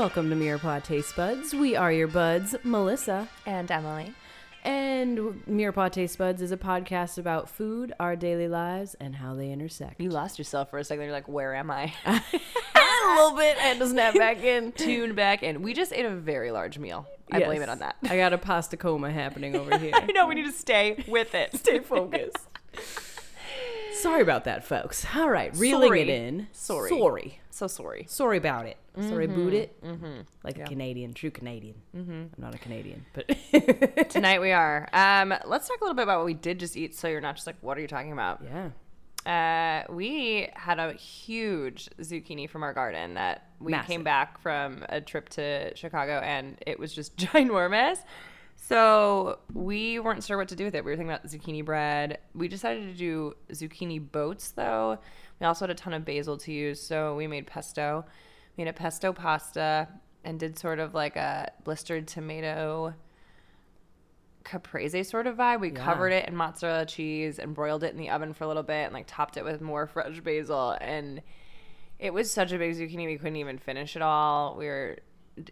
Welcome to Mirepoix Taste Buds. We are your buds, Melissa. And Emily. And Mirepoix Taste Buds is a podcast about food, our daily lives, and how they intersect. You lost yourself for a second. You're like, where am I? a little bit. I had to snap back in. Tune back in. We just ate a very large meal. I Yes. blame it on that. I got a pasta coma happening over here. I know we need to stay with it. Stay focused. Sorry about that, folks. All right, reeling Sorry. it in. Sorry. Sorry. So sorry. Sorry about it. Sorry about it. Mm-hmm. Like a Canadian, true Canadian. Mm-hmm. I'm not a Canadian, but Tonight we are. Um, let's talk a little bit about what we did just eat, so you're not just like, what are you talking about? yeah. Uh, we had a huge zucchini from our garden that we Massive. came back from a trip to Chicago, and it was just ginormous. So we weren't sure what to do with it. We were thinking about zucchini bread. We decided to do zucchini boats, though. We also had a ton of basil to use, so we made pesto. Made a pesto pasta and did sort of like a blistered tomato caprese sort of vibe. We Yeah. covered it in mozzarella cheese and broiled it in the oven for a little bit and like topped it with more fresh basil and it was such a big zucchini we couldn't even finish it all. We were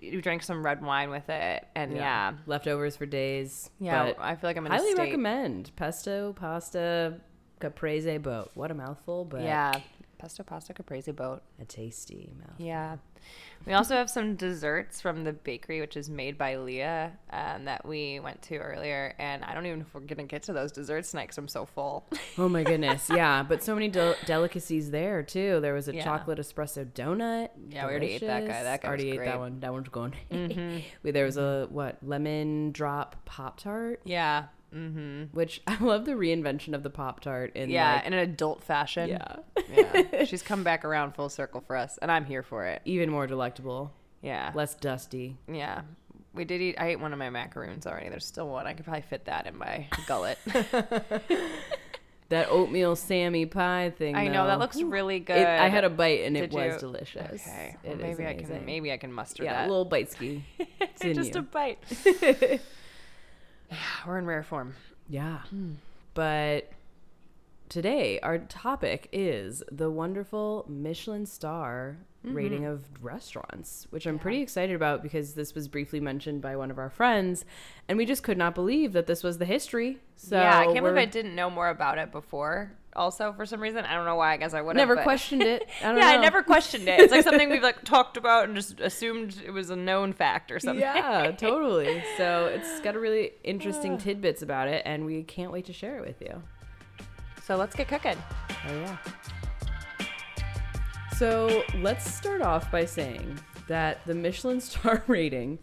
we drank some red wine with it and yeah. Leftovers for days. Yeah, but I feel like I'm in highly recommend pesto, pasta, caprese boat. What a mouthful, but Yeah. Pesto pasta caprese boat. a tasty mouthful. Yeah. We also have some desserts from the bakery, which is made by Leah, um, that we went to earlier. And I don't even know if we're going to get to those desserts tonight because I'm so full. Oh my goodness, yeah, but so many del- delicacies there too. There was a Yeah. chocolate espresso donut. Yeah, we already ate that guy. That guy already ate. Mm-hmm. that one. That one's going. Wait, there was a what lemon drop pop tart, yeah. Mm-hmm. which I love the reinvention of the pop tart. In Yeah. like, in an adult fashion. yeah, yeah. She's come back around full circle for us, and I'm here for it. even more delectable, Yeah. less dusty. Yeah. We did eat, I ate one of my macaroons already. There's still one. I could probably fit that in my gullet. That oatmeal Sammy pie thing. I know, that looks really good. It, I had a bite and it was you? delicious. Okay. It Well, is maybe I can maybe I can muster yeah, that. a little bite ski. Just you. a bite. Yeah, we're in rare form. Yeah. Hmm. But today our topic is the wonderful Michelin star mm-hmm. rating of restaurants, which I'm pretty excited about because this was briefly mentioned by one of our friends and we just could not believe that this was the history. So yeah, I can't believe I didn't know more about it before. Also, for some reason, I don't know why. I guess I would have never but- questioned it. I don't yeah, know. I never questioned it. It's like something we've like talked about and just assumed it was a known fact or something. Yeah, totally. So it's got a really interesting tidbits about it and we can't wait to share it with you. So let's get cooking. Oh yeah. So let's start off by saying that the Michelin star rating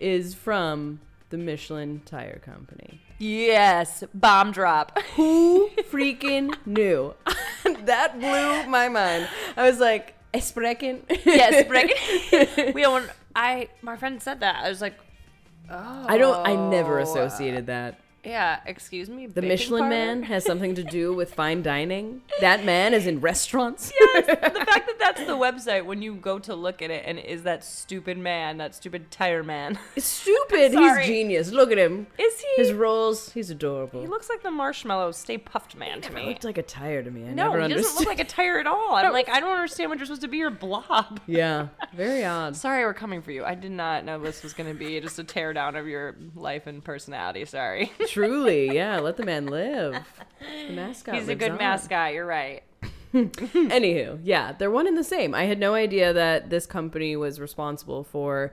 is from the Michelin Tire Company. Yes, bomb drop. Who freaking knew? that blew my mind. I was like, Esprechen? yes, Brecken. we don't. I my friend said that. I was like, oh. I don't. I never oh. associated that. Yeah, excuse me. The Michelin? Man has something to do with fine dining. That man is in restaurants. The fact that that's the website when you go to look at it and is that stupid man, that stupid tire man. Stupid. He's genius. Look at him. Is he? His rolls. He's adorable. he looks like the marshmallow Stay Puft Man to me. He looked like a tire to me. I No, he understood. doesn't look like a tire at all. I'm like, I don't understand what you're supposed to be your blob. yeah, very odd. Sorry, we're coming for you. I did not know this was going to be just a tear down of your life and personality. Sorry. Truly, yeah. Let the man live. The mascot. He's a good on. mascot. You're right. Anywho, yeah, they're one and the same. I had no idea that this company was responsible for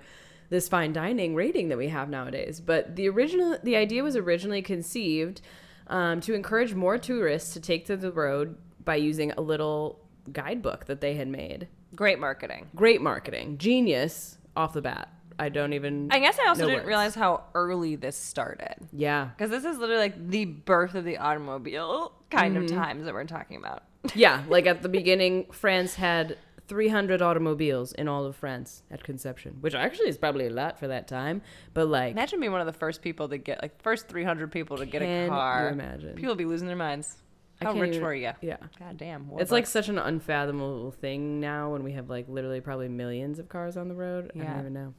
this fine dining rating that we have nowadays. But the original, the idea was originally conceived um, to encourage more tourists to take to the road by using a little guidebook that they had made. Great marketing. Great marketing, genius off the bat. I don't even. I guess I also didn't words. realize how early this started. Yeah, Because this is literally like the birth of the automobile kind of mm-hmm. times that we're talking about. yeah. Like at the beginning, France had 300 automobiles in all of France at conception, which actually is probably a lot for that time. But like, Imagine being one of the first people to get, like, first 300 people to get a car. imagine? People be losing their minds. I How can't rich even- were you? Yeah. God damn. It's like such an unfathomable thing now when we have like literally probably millions of cars on the road. I Yeah. don't even know.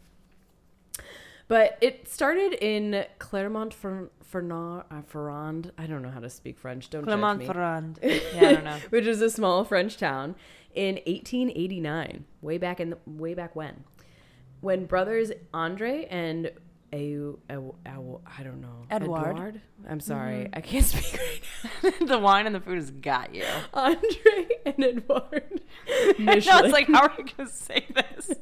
But it started in Clermont-Ferrand. Uh, I don't know how to speak French. Don't me. Ferrand. Yeah, I don't know. which is a small French town in 1889, way back in the, way back when. when brothers Andre and a, a, a I don't know Edward. I'm mm-hmm. sorry, I can't speak right now. the wine and the food has got you. Andre and Edouard. And I was like, how are you going to say this?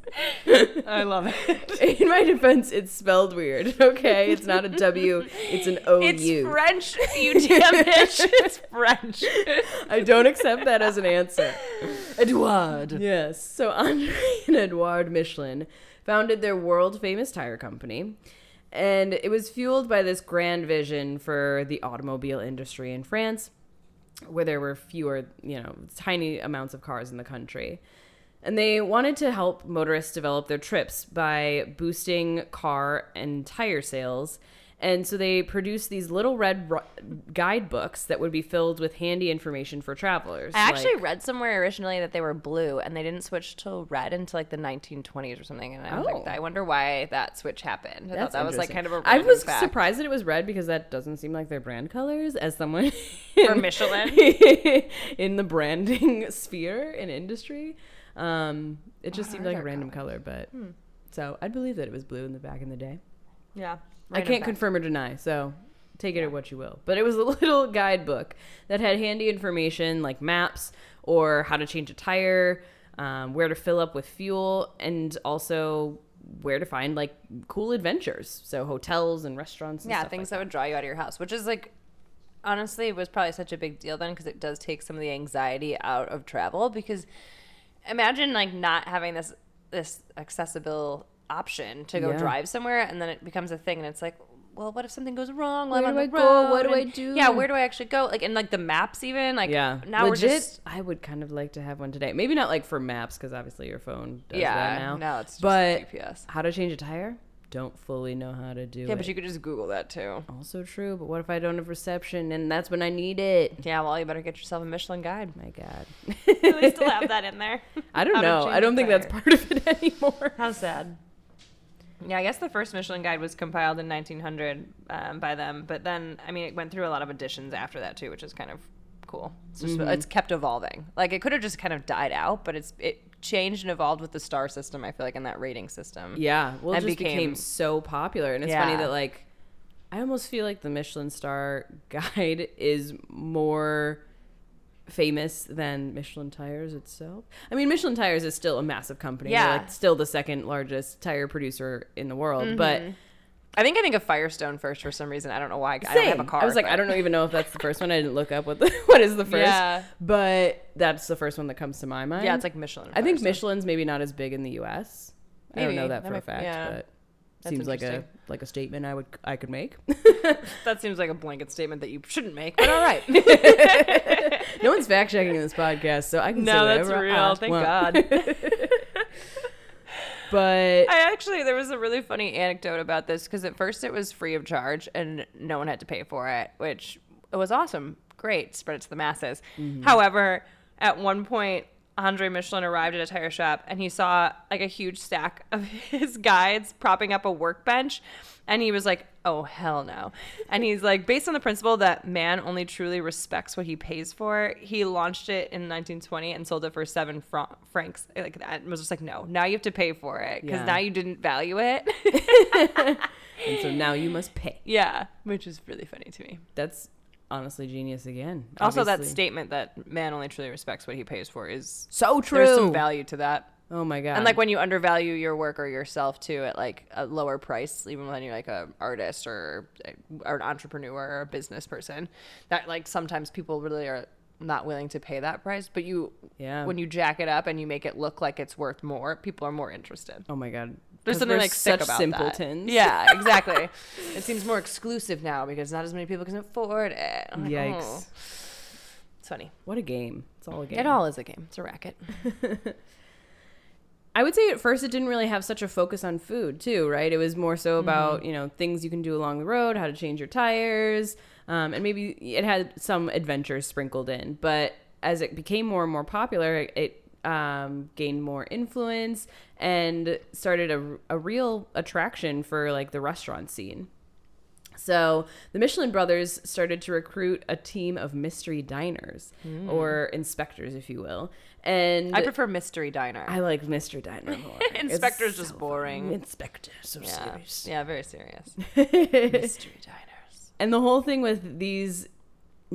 I love it. In my defense, it's spelled weird. Okay, it's not a W, it's an O It's French, you damn bitch. It's French. I don't accept that as an answer. Edward. Yes. So Andre and Edward Michelin founded their world famous tire company. And it was fueled by this grand vision for the automobile industry in France, where there were fewer, you know, tiny amounts of cars in the country. And they wanted to help motorists develop their trips by boosting car and tire sales. And so they produced these little red ro- guidebooks that would be filled with handy information for travelers. I actually like- read somewhere originally that they were blue and they didn't switch to red until like the 1920s or something. And I was Oh. like, I wonder why that switch happened. I thought that was like kind of a I was fact. surprised that it was red because that doesn't seem like their brand colors as someone For Michelin? in the branding sphere in industry. Um, it just What seemed like a random color, but so I'd believe that it was blue in the back in the day. Yeah. I can't confirm or deny, so take it at what you will. But it was a little guidebook that had handy information like maps or how to change a tire, um, where to fill up with fuel, and also where to find like cool adventures. So hotels and restaurants. And Yeah, things like that would draw you out of your house, which is like honestly was probably such a big deal then because it does take some of the anxiety out of travel because imagine like not having this this accessible option to go Yeah. drive somewhere and then it becomes a thing and it's like well what if something goes wrong while Where I'm do on I the go? What road? do I do? yeah where do I actually go like and like the maps even like yeah. now Legit, we're just I would kind of like to have one today. Maybe not like for maps because obviously your phone does yeah that now. no it's just but GPS how to change a tire? Don't fully know how to do yeah it. but you could just Google that too also true. But what if I don't have reception and that's when I need it? yeah well you better get yourself a Michelin guide My God. do they still have that in there I don't How know. I don't think that's part of it anymore. How sad. Yeah, I guess the first Michelin guide was compiled in 1900 um, by them, but then I mean it went through a lot of additions after that too, which is kind of cool. It's just it's kept evolving. Like it could have just kind of died out, but it's it changed and evolved with the star system. I feel like in that rating system. Yeah, well, it just became, became- so popular, and it's funny that like I almost feel like the Michelin Star Guide is more famous than Michelin Tires itself. I mean, Michelin Tires is still a massive company. They're, Yeah. like still the second largest tire producer in the world, but. Mm-hmm. I think I think of Firestone first for some reason. I don't know why. I don't have a car. I was like, but- I don't even know if that's the first one. I didn't look up what the, what is the first. Yeah. But that's the first one that comes to my mind. Yeah, it's like Michelin. I think Michelin's maybe not as big in the U.S. I don't know that That for a fact, yeah. but That's seems like a like a statement I would I could make. That seems like a blanket statement that you shouldn't make, but all right. no one's fact checking in this podcast, so I can say no, that's real. I Thank want. God. But I actually there was a really funny anecdote about this because at first it was free of charge and no one had to pay for it, which it was awesome. Great, spread it to the masses. Mm-hmm. However, at one point Andre Michelin arrived at a tire shop and he saw like a huge stack of his guides propping up a workbench and he was like, "Oh hell no." And he's like, based on the principle that man only truly respects what he pays for, he launched it in 1920 and sold it for 7 fran- francs like that. And was just like, "No, now you have to pay for it because Yeah. now you didn't value it." and so now you must pay. yeah, which is really funny to me. That's honestly genius again. Also, that statement that man only truly respects what he pays for is so true. there's some value to that. oh my god. And like when you undervalue your work or yourself too at like a lower price, even when you're like a artist or, or an entrepreneur or a business person, that like sometimes people really are not willing to pay that price. But you, Yeah. when you jack it up and you make it look like it's worth more, people are more interested. oh my god. There's something like sick such about simpletons. That. Yeah, exactly. it seems more exclusive now because not as many people can afford it. I'm like, Yikes. oh. It's funny. What a game. It's all a game. It all is a game. It's a racket. I would say at first it didn't really have such a focus on food too, right? It was more so about you know things you can do along the road, how to change your tires, um, and maybe it had some adventures sprinkled in. But as it became more and more popular, it um, gained more influence and started a, a real attraction for like the restaurant scene. So the Michelin brothers started to recruit a team of mystery diners or inspectors, if you will. And. I prefer mystery diner. I like mystery diner more. Inspector's It's just so boring. fun. Inspector, so yeah. serious. yeah, very serious. mystery diners. And the whole thing with these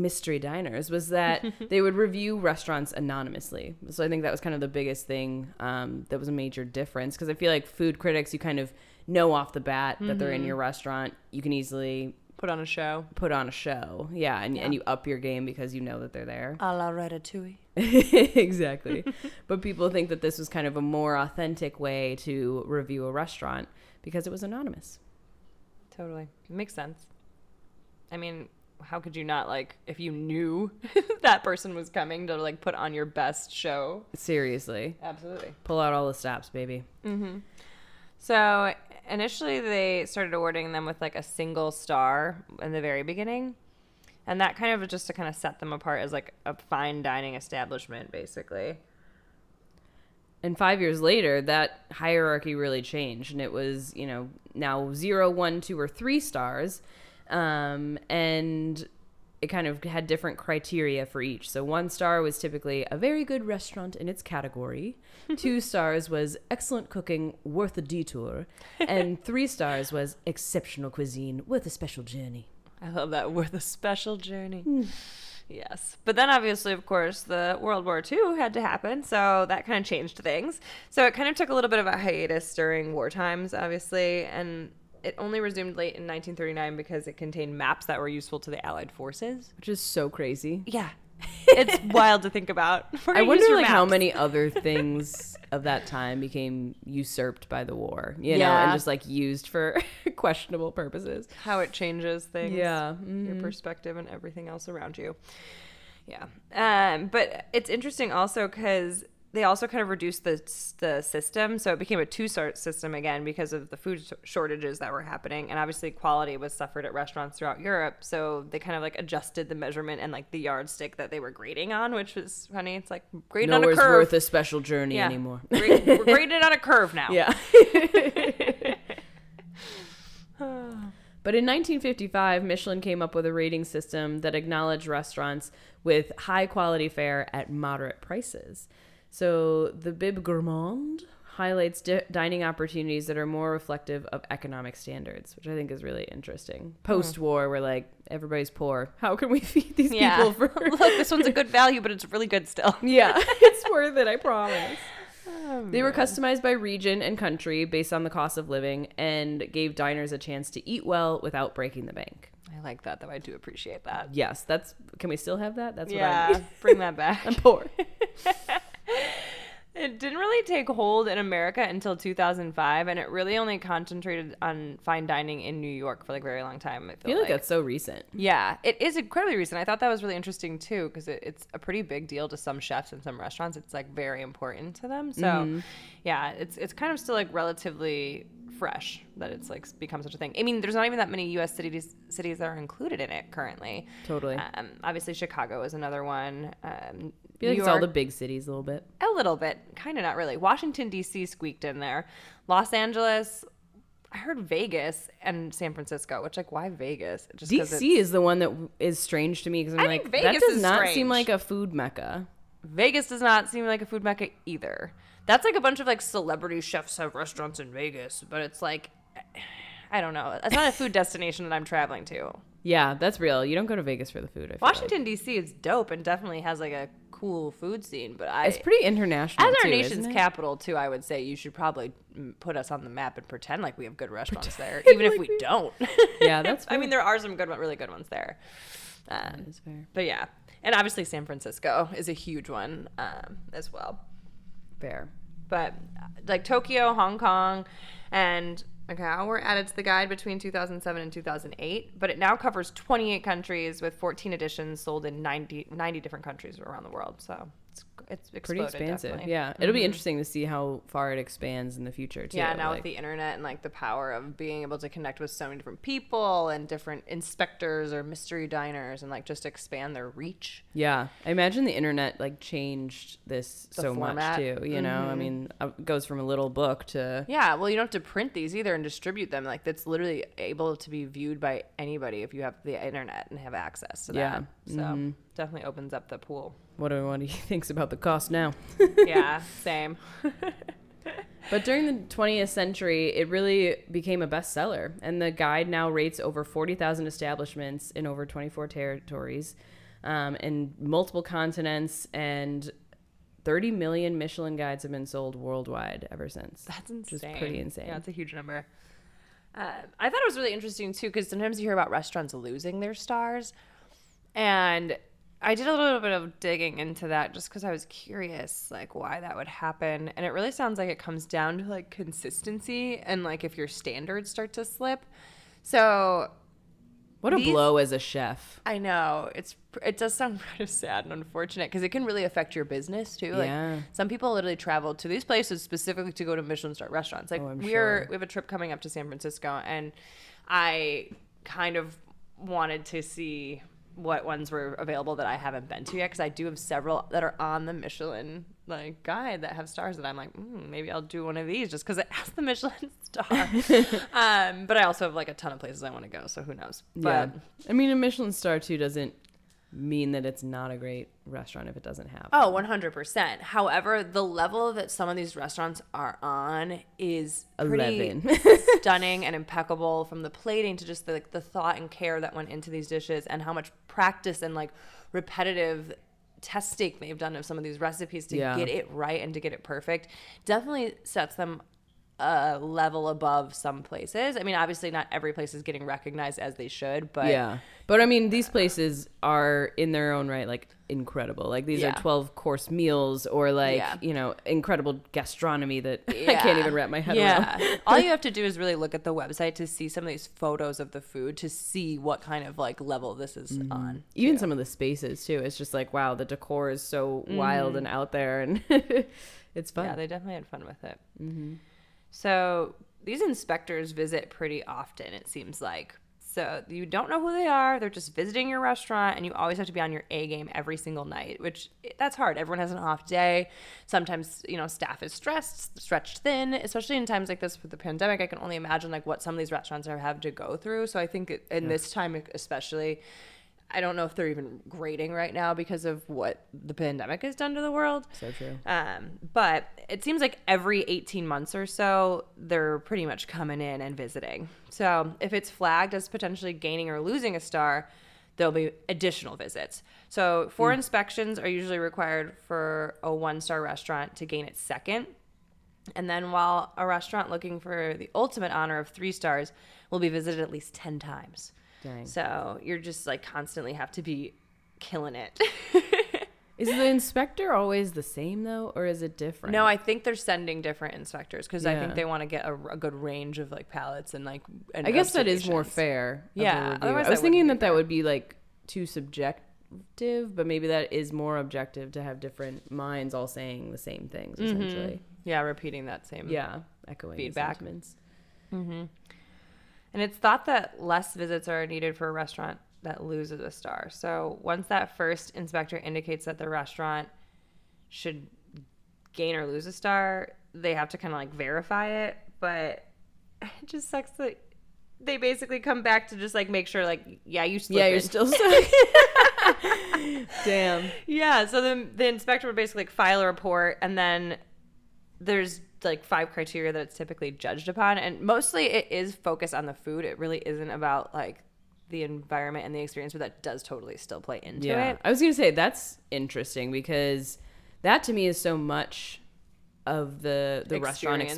mystery diners was that they would review restaurants anonymously. So I think that was kind of the biggest thing um, that was a major difference because I feel like food critics, you kind of know off the bat that they're in your restaurant. You can easily Put on a show. put on a show. Yeah, and, and you up your game because you know that they're there. A la Ratatouille. exactly. but people think that this was kind of a more authentic way to review a restaurant because it was anonymous. Totally. Makes sense. I mean, how could you not like if you knew that person was coming to like put on your best show? Seriously. Absolutely. Pull out all the stops, baby. Mm-hmm. So initially they started awarding them with like a single star in the very beginning. And that kind of just to kind of set them apart as like a fine dining establishment, basically. And five years later, that hierarchy really changed, and it was you know now zero, one, two, or three stars, um, and it kind of had different criteria for each. So one star was typically a very good restaurant in its category. Two stars was excellent cooking, worth a detour, and three stars was exceptional cuisine, worth a special journey. I love that. Worth a special journey. Yes. But then, obviously, of course, the World War II had to happen. So that kind of changed things. So it kind of took a little bit of a hiatus during war times, obviously. And it only resumed late in 1939 because it contained maps that were useful to the Allied forces. Which is so crazy. Yeah. It's wild to think about. I wonder your like how many other things of that time became usurped by the war, you know, and just like used for questionable purposes. how it changes things. Yeah, Your mhm. perspective and everything else around you. Yeah. Um, but it's interesting also because they also kind of reduced the, the system. So it became a two star system again because of the food shortages that were happening. And obviously, quality was suffered at restaurants throughout Europe. So they kind of like adjusted the measurement and like the yardstick that they were grading on, which was funny. It's like graded on a curve. Nowhere's worth a special journey yeah. anymore. We're graded on a curve now. yeah. But in 1955, Michelin came up with a rating system that acknowledged restaurants with high quality fare at moderate prices. So the Bib Gourmand highlights di- dining opportunities that are more reflective of economic standards, which I think is really interesting. Hmm. Post war, we're like, everybody's poor. How can we feed these Yeah. people for. Look, this one's a good value, but it's really good still. yeah, it's worth it, I promise. Um, they were customized by region and country based on the cost of living and gave diners a chance to eat well without breaking the bank. I like that, though. I do appreciate that. Yes, that's. Can we still have that? That's what I yeah, bring that back. I'm poor. It didn't really take hold in America until 2005, and it really only concentrated on fine dining in New York for like a very long time. I I feel, feel like that's so recent. yeah, it is incredibly recent. I thought that was really interesting too because it, it's a pretty big deal to some chefs and some restaurants. It's like very important to them. So, Mm-hmm. yeah, it's it's kind of still like relatively fresh that it's like become such a thing. I mean, there's not even that many U.S. cities cities that are included in it currently. Totally. Um, obviously, Chicago is another one. Um, I feel like it's all the big cities a little bit. a little bit, kind of not really. Washington D.C. squeaked in there. Los Angeles, I heard Vegas and San Francisco. Which like, why Vegas? Just DC is the one that is strange to me because I'm I like, that does not strange. seem like a food mecca. Vegas does not seem like a food mecca either. That's like a bunch of like celebrity chefs have restaurants in Vegas, but it's like, I don't know. It's not a food destination that I'm traveling to. Yeah, that's real. You don't go to Vegas for the food. I feel like. Washington D.C. is dope and definitely has like a cool food scene, but I. It's pretty international. as our too, nation's capital, too, I would say you should probably put us on the map and pretend like we have good restaurants there, even if we we- don't. Yeah, that's I mean, there are some good, really good ones there. That Um, is fair. but yeah, and obviously San Francisco is a huge one um, as well. Fair. But uh, like Tokyo, Hong Kong, and Macau were added to the guide between 2007 and 2008. But it now covers 28 countries with 14 editions sold in 90, 90 different countries around the world. So it's it's pretty expansive. definitely. Yeah, it'll be Mhm. interesting to see how far it expands in the future too. Yeah, now like- with the internet and like the power of being able to connect with so many different people and different inspectors or mystery diners and like just expand their reach. Yeah, I imagine the internet like changed this The so format. much too. You know, I Mhm. mean, uh, it goes from a little book to Yeah, well, you don't have to print these either and distribute them. Like that's literally able to be viewed by anybody if you have the internet and have access to that. Yeah. So Mhm. definitely opens up the pool. What do what you thinks about the cost now? yeah, same. But during the 20th century, it really became a bestseller, and the guide now rates over 40,000 establishments in over 24 territories, um, in multiple continents, and 30 million Michelin guides have been sold worldwide ever since. That's insane. Which pretty insane. Yeah, it's a huge number. Uh, I thought it was really interesting too because sometimes you hear about restaurants losing their stars, and I did a little bit of digging into that just because I was curious, like why that would happen. And it really sounds like it comes down to like consistency and like if your standards start to slip. So What a These- blow as a chef. I know it's it does sound kind of sad and unfortunate because it can really affect your business too. Like Yeah. some people literally travel to these places specifically to go to Michelin star restaurants. Like Oh, we're sure. we have a trip coming up to San Francisco and I kind of wanted to see what ones were available that I haven't been to yet because I do have several that are on the Michelin like guide that have stars that I'm like mm, maybe I'll do one of these just because it has the Michelin star. um, but I also have like a ton of places I want to go, so who knows? But yeah. I mean, a Michelin star too doesn't mean that it's not a great restaurant if it doesn't have. Oh, 100%. However, the level that some of these restaurants are on is pretty 11. stunning and impeccable from the plating to just the, like, the thought and care that went into these dishes and how much practice and like repetitive testing they've done of some of these recipes to Yeah. get it right and to get it perfect definitely sets them a level above some places. I mean, obviously not every place is getting recognized as they should, but yeah. But I mean, these places are in their own right, like incredible. Like these Yeah. are 12 course meals or like, Yeah. you know, incredible gastronomy that I can't even wrap my head yeah. around. All you have to do is really look at the website to see some of these photos of the food to see what kind of like level this is Mm-hmm. on. Even some of the spaces too. It's just like, wow, the decor is so wild and out there and it's fun. Mm-hmm. Yeah, they definitely had fun with it. So these inspectors visit pretty often, it seems like. So you don't know who they are. They're just visiting your restaurant, and you always have to be on your A game every single night, which that's hard. Everyone has an off day. Sometimes, you know, staff is stressed, stretched thin, especially in times like this with the pandemic. I can only imagine like what some of these restaurants are have to go through. So I think it- in this time, especially, I don't know if they're even grading right now because of what the pandemic has done to the world. so true. Um, but it seems like every 18 months or so, they're pretty much coming in and visiting. So if it's flagged as potentially gaining or losing a star, there'll be additional visits. So four inspections are usually required for a one star restaurant to gain its second. And then while a restaurant looking for the ultimate honor of three stars will be visited at least 10 times. Dang. So you're just like constantly have to be killing it. Is the inspector always the same though, or is it different? No, I think they're sending different inspectors because I think they want to get a, a good range of like palates and like. And I guess that is more fair. Yeah, otherwise I was thinking that be that would be like too subjective, but maybe that is more objective to have different minds all saying the same things Mm-hmm. essentially. Yeah, repeating that same. Yeah, echoing the Feedback. sentiments. And it's thought that less visits are needed for a restaurant that loses a star. So once that first inspector indicates that the restaurant should gain or lose a star, they have to kind of like verify it. But it just sucks that they basically come back to just like make sure, like, yeah, you Yeah, you're still. Damn. Yeah, so the the inspector would basically like file a report, and then there's like five criteria that it's typically judged upon, and mostly it is focused on the food. It really isn't about like the environment and the experience, but that does totally still play into Yeah, it. I was gonna say that's interesting because that to me is so much of the the restaurant Experience.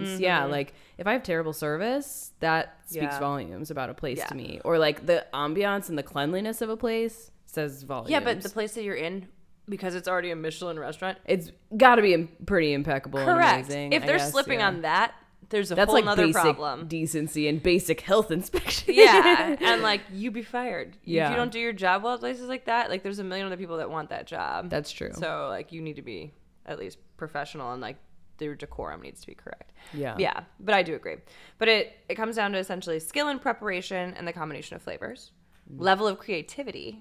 experience. Mm-hmm. Yeah, like if I have terrible service, that speaks Yeah. volumes about a place Yeah. to me, or like the ambiance and the cleanliness of a place says volumes. Yeah, but the place that you're in, because it's already a Michelin restaurant, it's got to be im- pretty impeccable. and correct. amazing, if I they're guess, slipping yeah. on that, there's a That's whole like nother basic problem. decency and basic health inspection. yeah, and like you'd be fired. If you don't do your job well at places like that, like there's a million other people that want that job. That's true. So like you need to be at least professional and like their decorum needs to be correct. Yeah. Yeah, but I do agree. But it it comes down to essentially skill and preparation and the combination of flavors, Mm. level of creativity,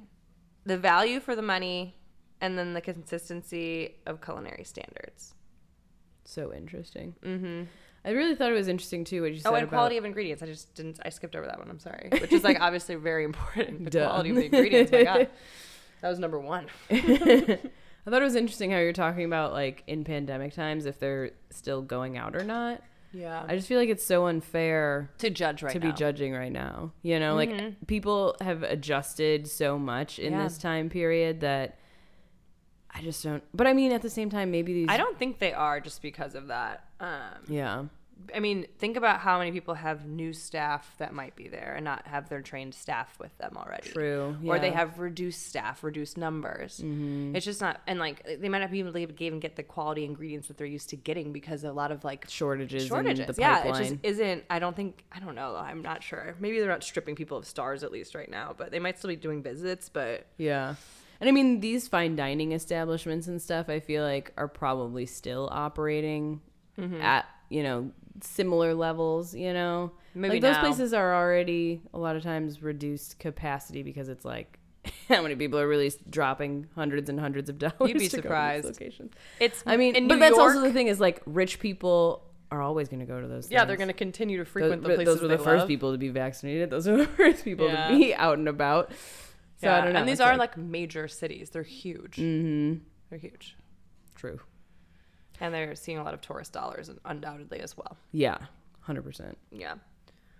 the value for the money, and then the consistency of culinary standards. So interesting. Mm-hmm. I really thought it was interesting too what you said Oh, and about quality of ingredients. I just didn't. I skipped over that one. I'm sorry. Which is like obviously very important. The Duh. quality of the ingredients. My God, that was number one. I thought it was interesting how you're talking about like in pandemic times if they're still going out or not. Yeah. I just feel like it's so unfair to judge right to now. be judging right now. You know, like people have adjusted so much in Yeah. this time period that I just don't. But I mean, at the same time, maybe these. I don't think they are just because of that. Um, Yeah. I mean, think about how many people have new staff that might be there and not have their trained staff with them already. True. Or they have reduced staff, reduced numbers. It's just not, and like they might not be able to even get the quality ingredients that they're used to getting because a lot of like shortages. shortages. The yeah, it just isn't. I don't think. I don't know. I'm not sure. Maybe they're not stripping people of stars at least right now, but they might still be doing visits. But Yeah. And I mean, these fine dining establishments and stuff, I feel like are probably still operating Mm-hmm. at, you know, similar levels, you know? Maybe like those now. places are already a lot of times reduced capacity because it's like how many people are really dropping hundreds and hundreds of dollars You'd be to go to surprised. locations. it's. I mean, but New that's York, also the thing is like rich people are always going to go to those places. Yeah, they're going to continue to Those, frequent the places those were the first love. people to be vaccinated. Those were the first people Yeah. to be out and about. So yeah, I don't know. and these are like, major cities. They're huge. mm-hmm. They're huge, true. and they're seeing a lot of tourist dollars, undoubtedly as well. Yeah, hundred percent. Yeah.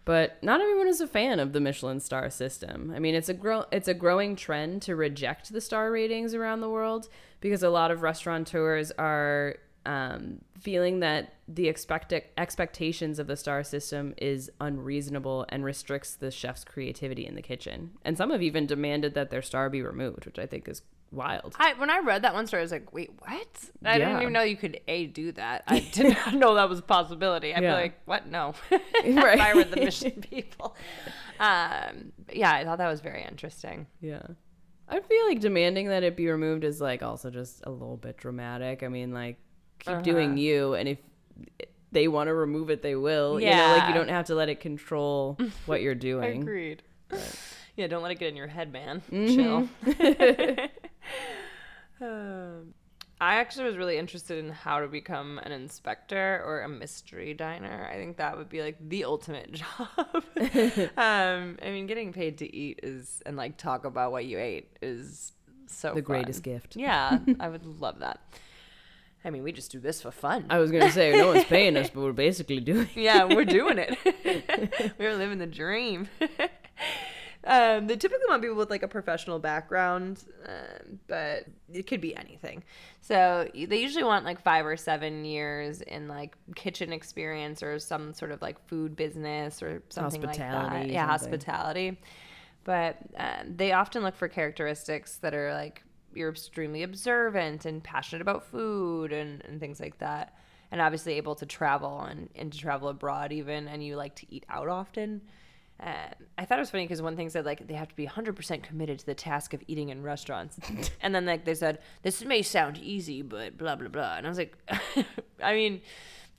But not everyone is a fan of the Michelin star system. I mean, it's a grow it's a growing trend to reject the star ratings around the world because a lot of restaurateurs are um, feeling that the expected expectations of the star system is unreasonable and restricts the chef's creativity in the kitchen. And some have even demanded that their star be removed, which I think is wild. I when I read that one story, I was like, wait, what? I Yeah. didn't even know you could a do that. I did not know that was a possibility. I'd Yeah. be like, what? No. Right. if I were the Michelin people. Um, yeah, I thought that was very interesting. Yeah. I feel like demanding that it be removed is like also just a little bit dramatic. I mean, like keep doing you and if they want to remove it they will. You know, like you don't have to let it control what you're doing. Agreed. Yeah, don't let it get in your head, man. Mm-hmm. Chill. um, I actually was really interested in how to become an inspector or a mystery diner. I think that would be like the ultimate job. um, I mean, getting paid to eat is and like talk about what you ate is so The fun. greatest gift. Yeah, I would love that. I mean, we just do this for fun. I was going to say no one's paying us, but we're basically doing Yeah, we're doing it. we're living the dream. um, they typically want people with like a professional background, um, but it could be anything. So they usually want like five or seven years in like kitchen experience or some sort of like food business or something like that. Yeah, something. hospitality. But um, they often look for characteristics that are like you're extremely observant and passionate about food and, and things like that. And obviously able to travel and, and to travel abroad even, and you like to eat out often. Um, I thought it was funny because one thing said like they have to be 100% committed to the task of eating in restaurants, and then like they said this may sound easy, but blah blah blah, and I was like, I mean,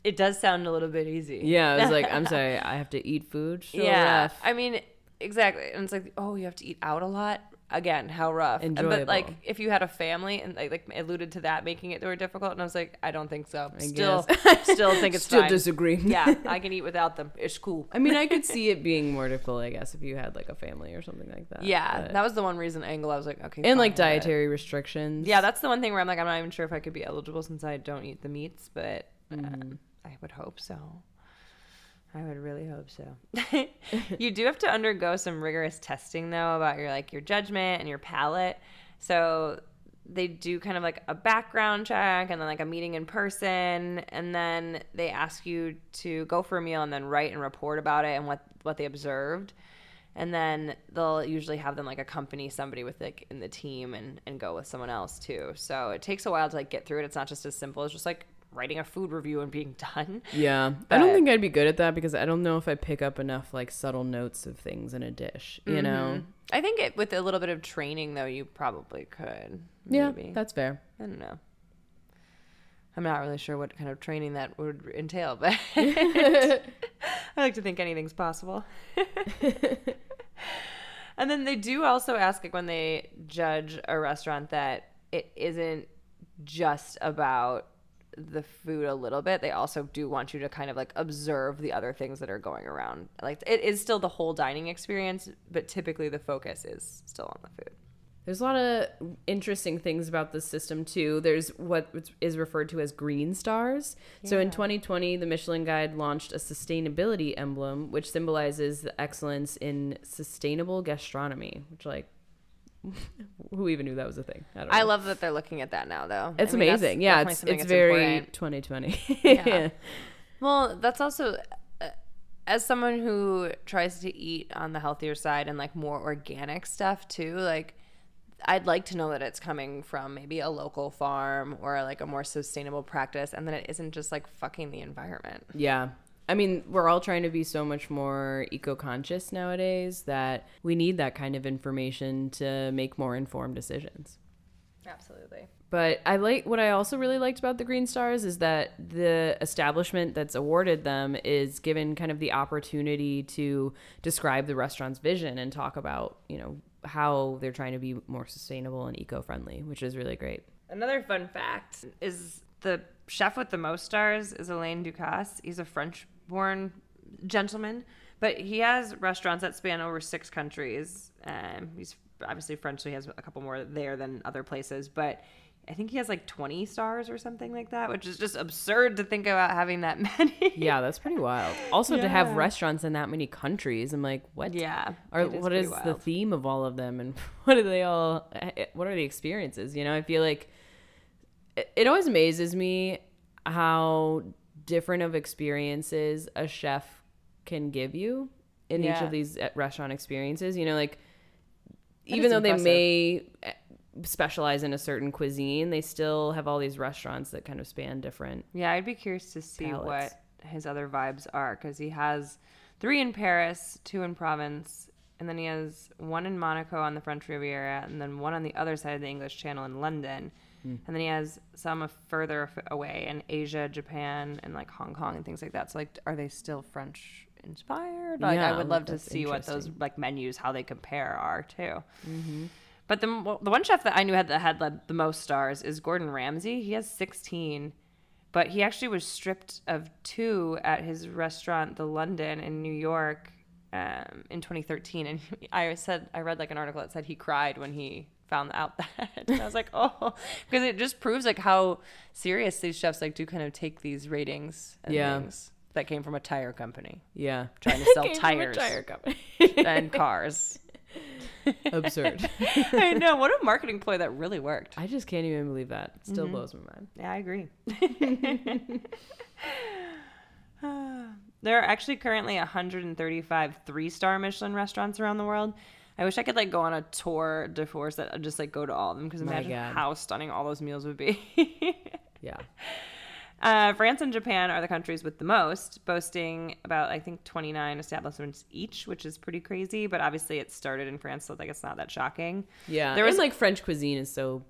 it does sound a little bit easy. Yeah, I was like, I'm sorry, I have to eat food. So yeah. I mean, exactly. And it's like, oh, you have to eat out a lot. Again, how rough. And- But like, if you had a family and like, like alluded to that, making it more difficult, and I was like, I don't think so. I still, still think it's Still fine. disagree. yeah, I can eat without them. It's cool. I mean, I could see it being more difficult, I guess, if you had like a family or something like that. Yeah, but- that was the one reason angle. I was like, okay, and like dietary restrictions. Yeah, that's the one thing where I'm like, I'm not even sure if I could be eligible since I don't eat the meats, but Mm-hmm. um, I would hope so. I would really hope so. you do have to undergo some rigorous testing though about your like your judgment and your palate. So they do kind of like a background check and then like a meeting in person and then they ask you to go for a meal and then write and report about it and what what they observed and then they'll usually have them like accompany somebody with like in the team and and go with someone else too so it takes a while to like get through it it's not just as simple as just like writing a food review and being done. Yeah. I don't think I'd be good at that because I don't know if I pick up enough like subtle notes of things in a dish, you mm-hmm. know? I think it with a little bit of training though, you probably could. Yeah, that's fair. I don't know. I'm not really sure what kind of training that would entail, but I like to think anything's possible. and then they do also ask like when they judge a restaurant that it isn't just about the food a little bit. They also do want you to kind of like observe the other things that are going around. Like it is still the whole dining experience, but typically the focus is still on the food. There's a lot of interesting things about this system too. There's what is referred to as green stars. So in 2020, the Michelin Guide launched a sustainability emblem, which symbolizes the excellence in sustainable gastronomy. Which, like, who even knew that was a thing? I don't know. I love that they're looking at that now, though. It's I mean, amazing. Yeah, it's it's very important. 2020. Yeah. Well, that's also uh, as someone who tries to eat on the healthier side and like more organic stuff too. Like, I'd like to know that it's coming from maybe a local farm or like a more sustainable practice, and that it isn't just like fucking the environment. Yeah. I mean, we're all trying to be so much more eco conscious nowadays that we need that kind of information to make more informed decisions. Absolutely. But I like what I also really liked about the Green Stars is that the establishment that's awarded them is given kind of the opportunity to describe the restaurant's vision and talk about, you know, how they're trying to be more sustainable and eco-friendly, which is really great. Another fun fact is the chef with the most stars is Alain Ducasse. He's a French-born gentleman, but he has restaurants that span over six countries. Um, he's obviously French, so he has a couple more there than other places. But I think he has like 20 stars or something like that, which is just absurd to think about having that many. Yeah, that's pretty wild. Also to have restaurants in that many countries, I'm like, what? Yeah. Or it what is the theme of all of them, and what are they all? eh, What are the experiences? You know, I feel like it, always amazes me how different of experiences a chef can give you in each of these eh, restaurant experiences. You know, like That even though impressive. they may eh, specialize in a certain cuisine, they still have all these restaurants that kind of span different. Yeah, I'd be curious to see palettes. what his other vibes are because he has three in Paris, two in Provence, and then he has one in Monaco on the French Riviera, and then one on the other side of the English Channel in London. And then he has some further away in Asia, Japan, and like Hong Kong and things like that. So, like, are they still French inspired? Like, I would love to see what those like menus, how they compare, are too. But the the one chef that I knew had that had the, the most stars is Gordon Ramsay. He has 16, but he actually was stripped of two at his restaurant, the London in New York, um, in 2013. And I said I read like an article that said he cried when he found out that. and I was like, oh, because it just proves like how serious these chefs like do kind of take these ratings and Yeah. things that came from a tire company Yeah, trying to sell Came from a tires tire company. and cars. Absurd. I know what a marketing ploy that really worked. I just can't even believe that. It still mm-hmm. blows my mind. Yeah, I agree. there are actually currently 135 three-star Michelin restaurants around the world. I wish I could like go on a tour de force that I'd just like go to all of them because imagine God. how stunning all those meals would be. Yeah. Uh, France and Japan are the countries with the most, boasting about I think 29 establishments each, which is pretty crazy. But obviously, it started in France, so like it's not that shocking. Yeah. There was- was like French cuisine is so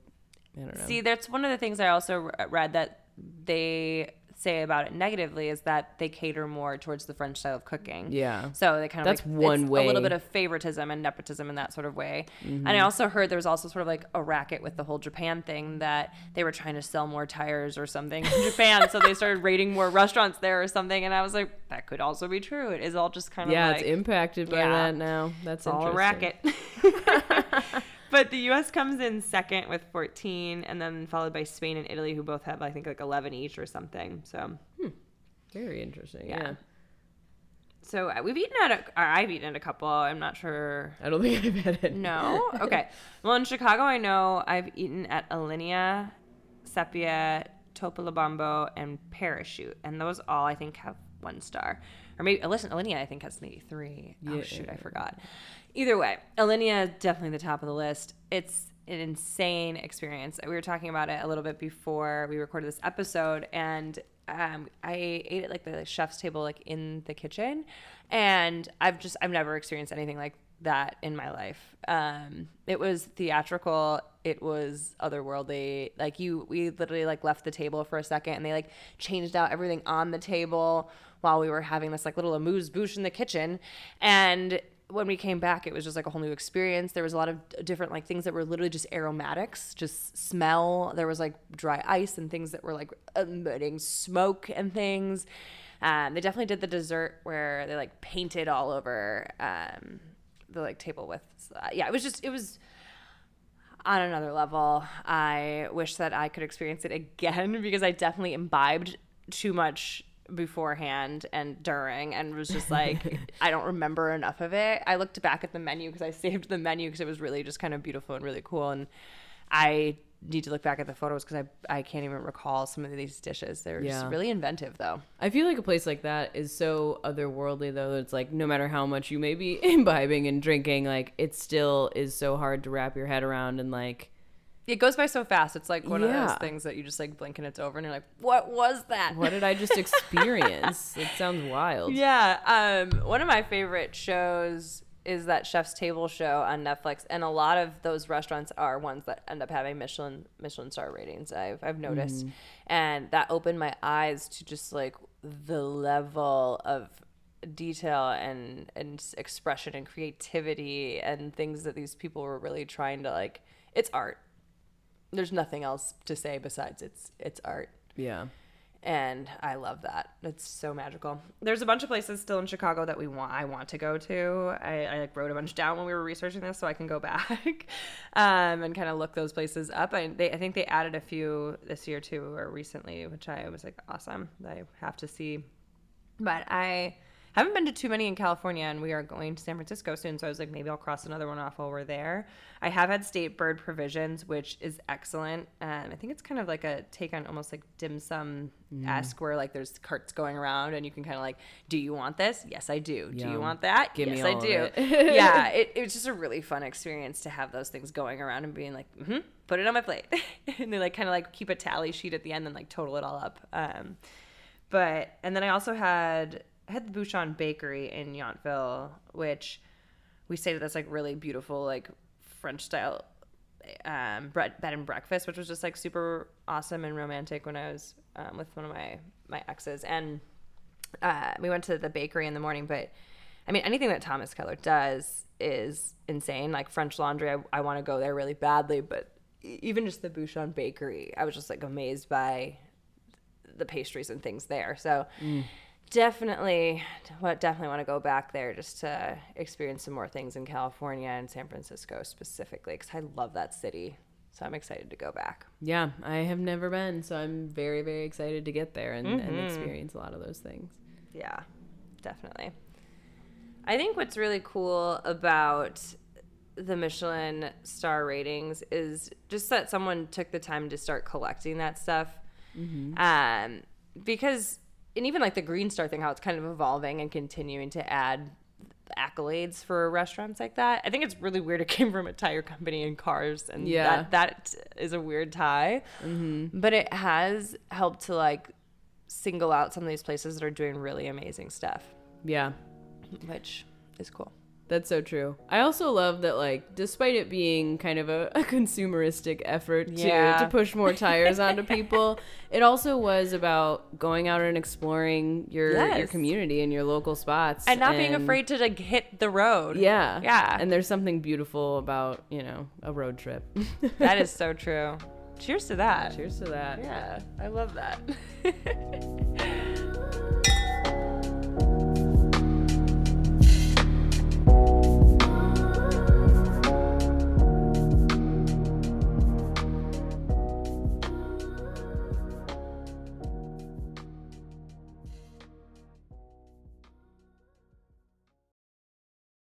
I don't know. See, that's one of the things I also read that they say about it negatively is that they cater more towards the French style of cooking. Yeah. So they kind of That's like, one it's a little bit of favoritism and nepotism in that sort of way. Mm-hmm. And I also heard there was also sort of like a racket with the whole Japan thing that they were trying to sell more tires or something in Japan, so they started rating more restaurants there or something. And I was like, that could also be true. It is all just kind of yeah, like it's impacted by yeah. that now. That's it's all a racket. but the U.S. comes in second with 14, and then followed by Spain and Italy, who both have I think like 11 each or something. So, Very interesting. Yeah. Yeah. so uh, we've eaten at a, or I've eaten at a couple. I'm not sure. I don't think I've had it. No. Okay. Well, in Chicago, I know I've eaten at Alinea, Sepia, Topolobambo, and Parachute, and those all I think have one star. Or maybe listen, Alinea I think has maybe three. Oh Yeah. shoot, I forgot. Either way, Alinea definitely the top of the list. It's an insane experience. We were talking about it a little bit before we recorded this episode, and um, I ate at like the chef's table, like in the kitchen, and I've just I've never experienced anything like that in my life. Um, it was theatrical. It was otherworldly. Like you, we literally like left the table for a second, and they like changed out everything on the table while we were having this like little amuse bouche in the kitchen, and when we came back, it was just like a whole new experience. There was a lot of different like things that were literally just aromatics, just smell. There was like dry ice and things that were like emitting smoke and things. Um, they definitely did the dessert where they like painted all over um, the like table with. Uh, yeah, it was just it was on another level. I wish that I could experience it again because I definitely imbibed too much beforehand and during and was just like I don't remember enough of it. I looked back at the menu because I saved the menu because it was really just kind of beautiful and really cool and I need to look back at the photos because I, I can't even recall some of these dishes. They're Yeah. just really inventive though. I feel like a place like that is so otherworldly, though. that It's like no matter how much you may be imbibing and drinking, like it still is so hard to wrap your head around. And like, It goes by so fast. It's like one of those things that you just like blink and it's over and you're like, what was that? what did I just experience? it sounds wild. Yeah. Um, one of my favorite shows is that Chef's Table show on Netflix, and a lot of those restaurants are ones that end up having Michelin Michelin star ratings. I've I've noticed, and that opened my eyes to just like the level of detail and and expression and creativity and things that these people were really trying to like. It's art. There's nothing else to say besides it's it's art Yeah. and I love that. It's so magical. There's a bunch of places still in Chicago that we want. I want to go to. I, I like wrote a bunch down when we were researching this, so I can go back um, and kind of look those places up. I, they, I think they added a few this year too, or recently, which I was like awesome. I have to see. But I haven't been to too many in California, and we are going to San Francisco soon. So I was like, maybe I'll cross another one off while we're there. I have had state bird provisions, which is excellent. Um, I think it's kind of like a take on almost like dim sum esque, where like there's carts going around, and you can kind of like, do you want this? Yes, I do. Do you want that? Give yes, I do. it. yeah, it, it was just a really fun experience to have those things going around and being like, mm-hmm, put it on my plate, and they like kind of like keep a tally sheet at the end and like total it all up. Um, but and then I also had had the Bouchon Bakery in Yountville, which we stayed at this like really beautiful like French style um, bed and breakfast, which was just like super awesome and romantic when I was um, with one of my my exes, and uh, we went to the bakery in the morning. But I mean, anything that Thomas Keller does is insane. Like French Laundry, I, I want to go there really badly, but even just the Bouchon Bakery, I was just like amazed by the pastries and things there. So definitely, what definitely want to go back there just to experience some more things in California and San Francisco specifically because I love that city. So I'm excited to go back. Yeah. I have never been, so I'm very, very excited to get there and, and experience a lot of those things. Yeah, definitely. I think what's really cool about the Michelin star ratings is just that someone took the time to start collecting that stuff. Um, because, and even like the Green Star thing, how it's kind of evolving and continuing to add accolades for restaurants like that. I think it's really weird. It came from a tire company and cars, and Yeah. that, that is a weird tie. Mm-hmm. But it has helped to like single out some of these places that are doing really amazing stuff, Yeah. which is cool. That's so true. I also love that, like, despite it being kind of a, a consumeristic effort to, Yeah. to push more tires onto people, it also was about going out and exploring your your community and your local spots, And not being afraid to like hit the road. Yeah, Yeah. And there's something beautiful about you know a road trip. that is so true. Cheers to that. Cheers to that. Yeah, I love that.